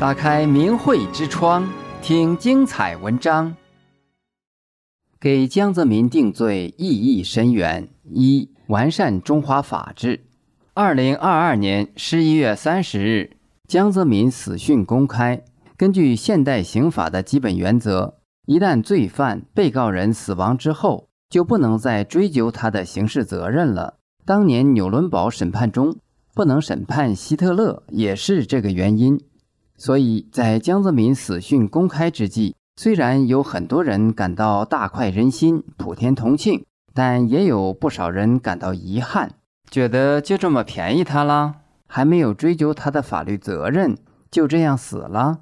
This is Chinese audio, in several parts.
打开明慧之窗，听精彩文章。给江泽民定罪意义深远。一、完善中华法制。二零二二年十一月三十日，江泽民死讯公开。根据现代刑法的基本原则，一旦罪犯被告人死亡之后，就不能再追究他的刑事责任了。当年纽伦堡审判中不能审判希特勒，也是这个原因。所以在江泽民死讯公开之际，虽然有很多人感到大快人心、普天同庆，但也有不少人感到遗憾，觉得就这么便宜他了，还没有追究他的法律责任，就这样死了。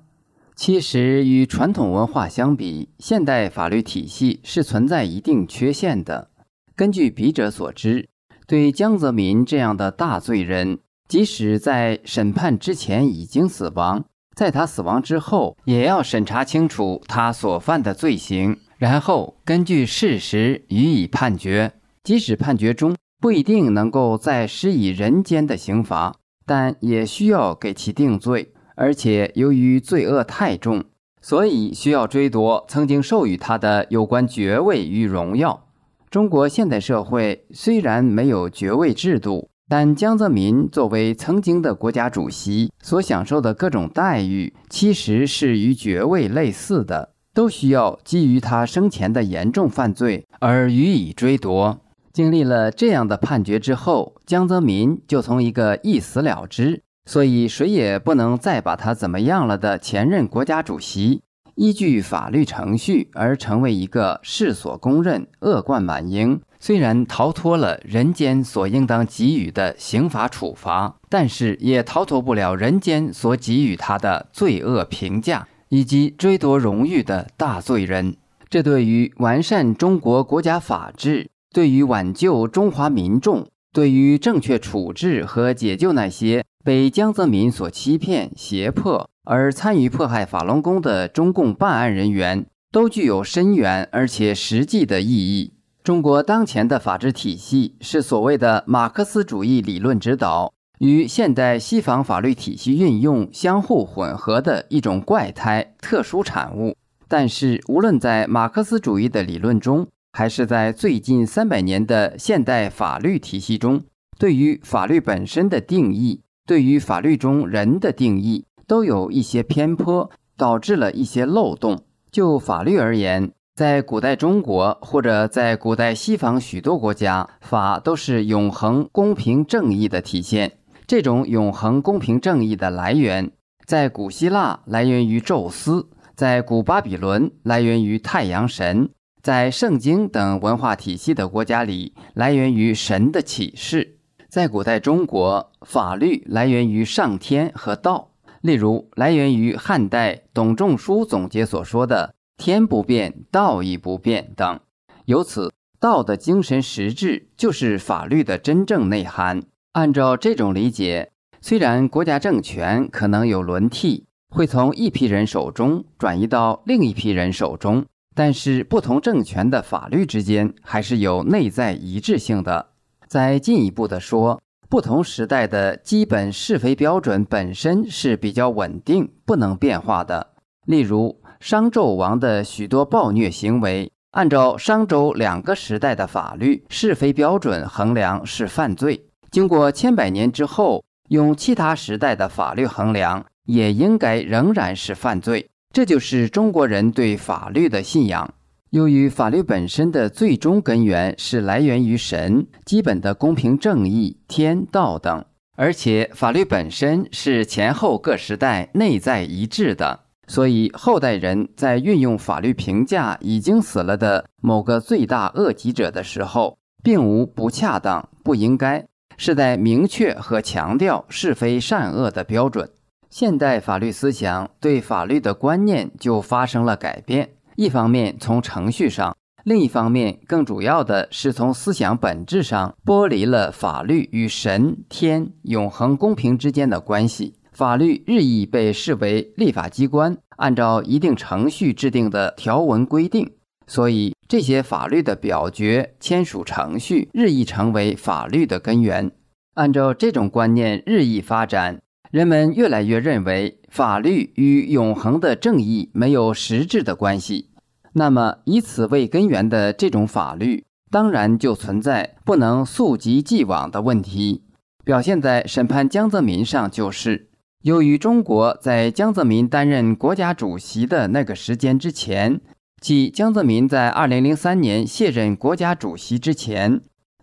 其实与传统文化相比，现代法律体系是存在一定缺陷的。根据笔者所知，对江泽民这样的大罪人，即使在审判之前已经死亡。在他死亡之后，也要审查清楚他所犯的罪行，然后根据事实予以判决。即使判决中不一定能够再施以人间的刑罚，但也需要给其定罪。而且由于罪恶太重，所以需要追夺曾经授予他的有关爵位与荣耀。中国现代社会虽然没有爵位制度。但江泽民作为曾经的国家主席所享受的各种待遇，其实是与爵位类似的，都需要基于他生前的严重犯罪而予以追夺。经历了这样的判决之后，江泽民就从一个一死了之，所以谁也不能再把他怎么样了的前任国家主席，依据法律程序而成为一个世所公认恶贯满盈。虽然逃脱了人间所应当给予的刑罚处罚，但是也逃脱不了人间所给予他的罪恶评价以及追夺荣誉的大罪人。这对于完善中国国家法制，对于挽救中华民众，对于正确处置和解救那些被江泽民所欺骗、胁迫而参与迫害法轮功的中共办案人员，都具有深远而且实际的意义。中国当前的法治体系是所谓的马克思主义理论指导与现代西方法律体系运用相互混合的一种怪胎特殊产物。但是，无论在马克思主义的理论中，还是在最近三百年的现代法律体系中，对于法律本身的定义，对于法律中人的定义，都有一些偏颇，导致了一些漏洞。就法律而言，在古代中国或者在古代西方许多国家，法都是永恒公平正义的体现。这种永恒公平正义的来源，在古希腊来源于宙斯，在古巴比伦来源于太阳神，在圣经等文化体系的国家里来源于神的启示。在古代中国，法律来源于上天和道，例如来源于汉代董仲舒总结所说的。天不变，道亦不变等，由此道的精神实质就是法律的真正内涵。按照这种理解，虽然国家政权可能有轮替，会从一批人手中转移到另一批人手中，但是不同政权的法律之间还是有内在一致性的。再进一步的说，不同时代的基本是非标准本身是比较稳定、不能变化的。例如，商纣王的许多暴虐行为，按照商周两个时代的法律是非标准衡量是犯罪；经过千百年之后，用其他时代的法律衡量，也应该仍然是犯罪。这就是中国人对法律的信仰。由于法律本身的最终根源是来源于神，基本的公平正义、天道等，而且法律本身是前后各时代内在一致的。所以，后代人在运用法律评价已经死了的某个罪大恶极者的时候，并无不恰当、不应该，是在明确和强调是非善恶的标准。现代法律思想对法律的观念就发生了改变。一方面从程序上，另一方面更主要的是从思想本质上剥离了法律与神、天、永恒公平之间的关系。法律日益被视为立法机关按照一定程序制定的条文规定，所以这些法律的表决签署程序日益成为法律的根源。按照这种观念日益发展，人们越来越认为法律与永恒的正义没有实质的关系。那么，以此为根源的这种法律，当然就存在不能溯及既往的问题。表现在审判江泽民上，就是由于中国在江泽民担任国家主席的那个时间之前，即江泽民在2003年卸任国家主席之前。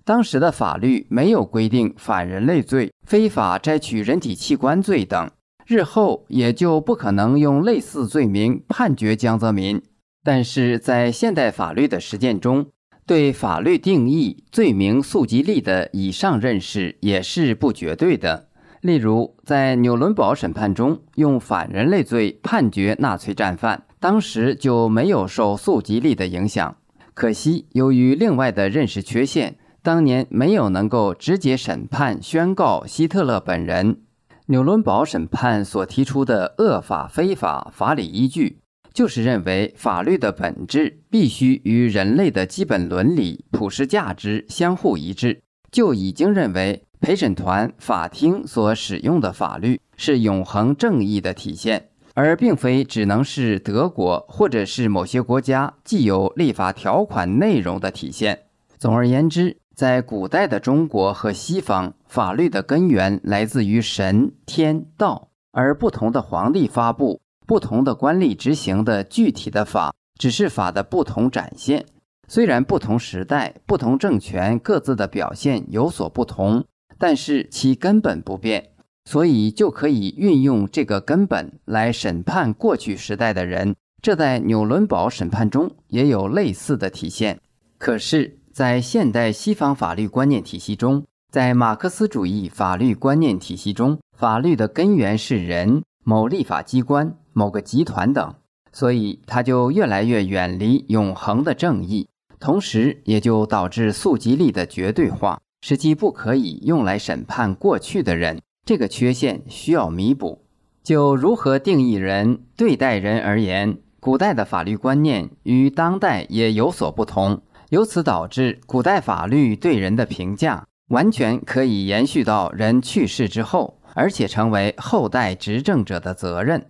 当时的法律没有规定反人类罪、非法摘取人体器官罪等，日后也就不可能用类似罪名判决江泽民。但是在现代法律的实践中，对法律定义、罪名溯及力的以上认识也是不绝对的。例如，在纽伦堡审判中，用反人类罪判决纳粹战犯，当时就没有受溯及力的影响。可惜，由于另外的认识缺陷。当年没有能够直接审判宣告希特勒本人。纽伦堡审判所提出的恶法非法法理依据，就是认为法律的本质必须与人类的基本伦理、普世价值相互一致，就已经认为陪审团、法庭所使用的法律是永恒正义的体现，而并非只能是德国或者是某些国家既有立法条款内容的体现。总而言之。在古代的中国和西方，法律的根源来自于神、天、道，而不同的皇帝发布、不同的官吏执行的具体的法，只是法的不同展现。虽然不同时代、不同政权各自的表现有所不同，但是其根本不变，所以就可以运用这个根本来审判过去时代的人。这在纽伦堡审判中也有类似的体现。可是。在现代西方法律观念体系中，在马克思主义法律观念体系中，法律的根源是人、某立法机关、某个集团等，所以它就越来越远离永恒的正义，同时也就导致溯及力的绝对化，使其不可以用来审判过去的人。这个缺陷需要弥补。就如何定义人、对待人而言，古代的法律观念与当代也有所不同。由此导致，古代法律对人的评价完全可以延续到人去世之后，而且成为后代执政者的责任。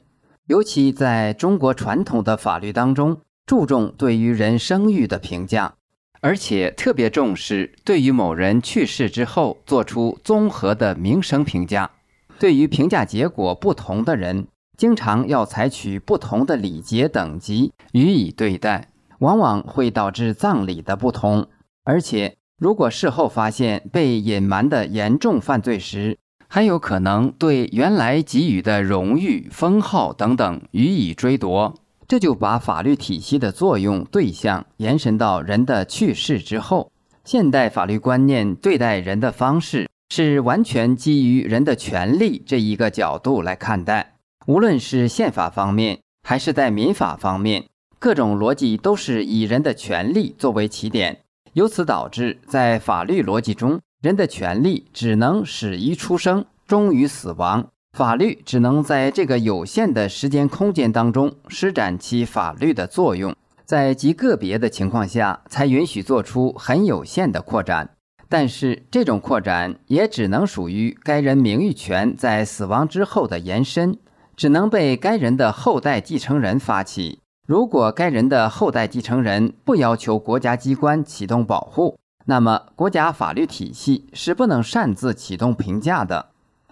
尤其在中国传统的法律当中，注重对于人声誉的评价，而且特别重视对于某人去世之后做出综合的名声评价。对于评价结果不同的人，经常要采取不同的礼节等级予以对待。往往会导致葬礼的不同，而且如果事后发现被隐瞒的严重犯罪时，还有可能对原来给予的荣誉、封号等等予以追夺。这就把法律体系的作用对象延伸到人的去世之后。现代法律观念对待人的方式是完全基于人的权利这一个角度来看待，无论是宪法方面还是在民法方面。各种逻辑都是以人的权利作为起点，由此导致在法律逻辑中，人的权利只能始于出生，终于死亡。法律只能在这个有限的时间空间当中施展其法律的作用，在极个别的情况下才允许做出很有限的扩展。但是这种扩展也只能属于该人名誉权在死亡之后的延伸，只能被该人的后代继承人发起。如果该人的后代继承人不要求国家机关启动保护，那么国家法律体系是不能擅自启动评价的。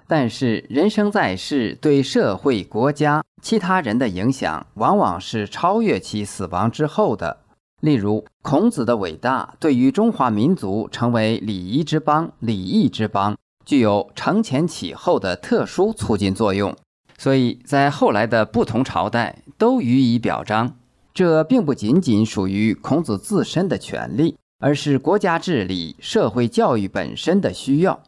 但是人生在世对社会、国家、其他人的影响，往往是超越其死亡之后的。例如，孔子的伟大对于中华民族成为礼仪之邦、礼义之邦，具有承前启后的特殊促进作用。所以在后来的不同朝代都予以表彰，这并不仅仅属于孔子自身的权利，而是国家治理、社会教育本身的需要。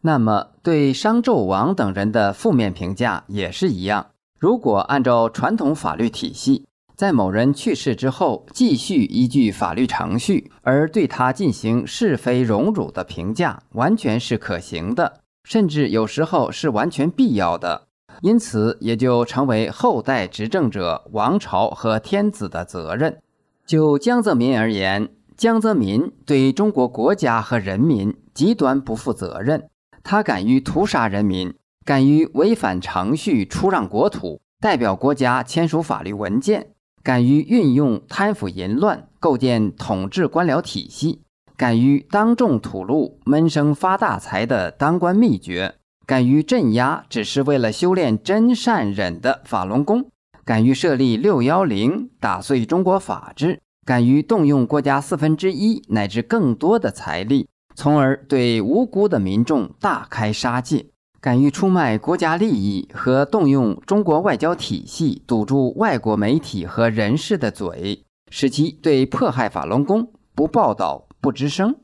那么，对商纣王等人的负面评价也是一样。如果按照传统法律体系，在某人去世之后，继续依据法律程序而对他进行是非荣辱的评价，完全是可行的，甚至有时候是完全必要的。因此，也就成为后代执政者、王朝和天子的责任。就江泽民而言，江泽民对中国国家和人民极端不负责任。他敢于屠杀人民，敢于违反程序出让国土，代表国家签署法律文件，敢于运用贪腐淫乱，构建统治官僚体系，敢于当众吐露闷声发大财的当官秘诀，敢于镇压只是为了修炼真善忍的法轮功，敢于设立六幺零，打碎中国法治。敢于动用国家四分之一乃至更多的财力，从而对无辜的民众大开杀戒；敢于出卖国家利益和动用中国外交体系堵住外国媒体和人士的嘴，使其对迫害法轮功不报道、不吱声；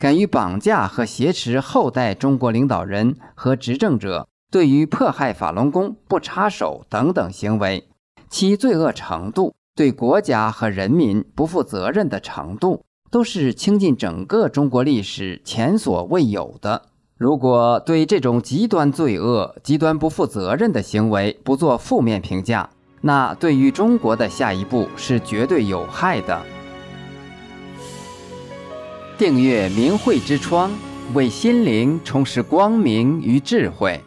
敢于绑架和挟持后代中国领导人和执政者，对于迫害法轮功不插手等等行为，其罪恶程度。对国家和人民不负责任的程度，都是倾尽整个中国历史前所未有的。如果对这种极端罪恶、极端不负责任的行为不做负面评价，那对于中国的下一步是绝对有害的。订阅明慧之窗，为心灵充实光明与智慧。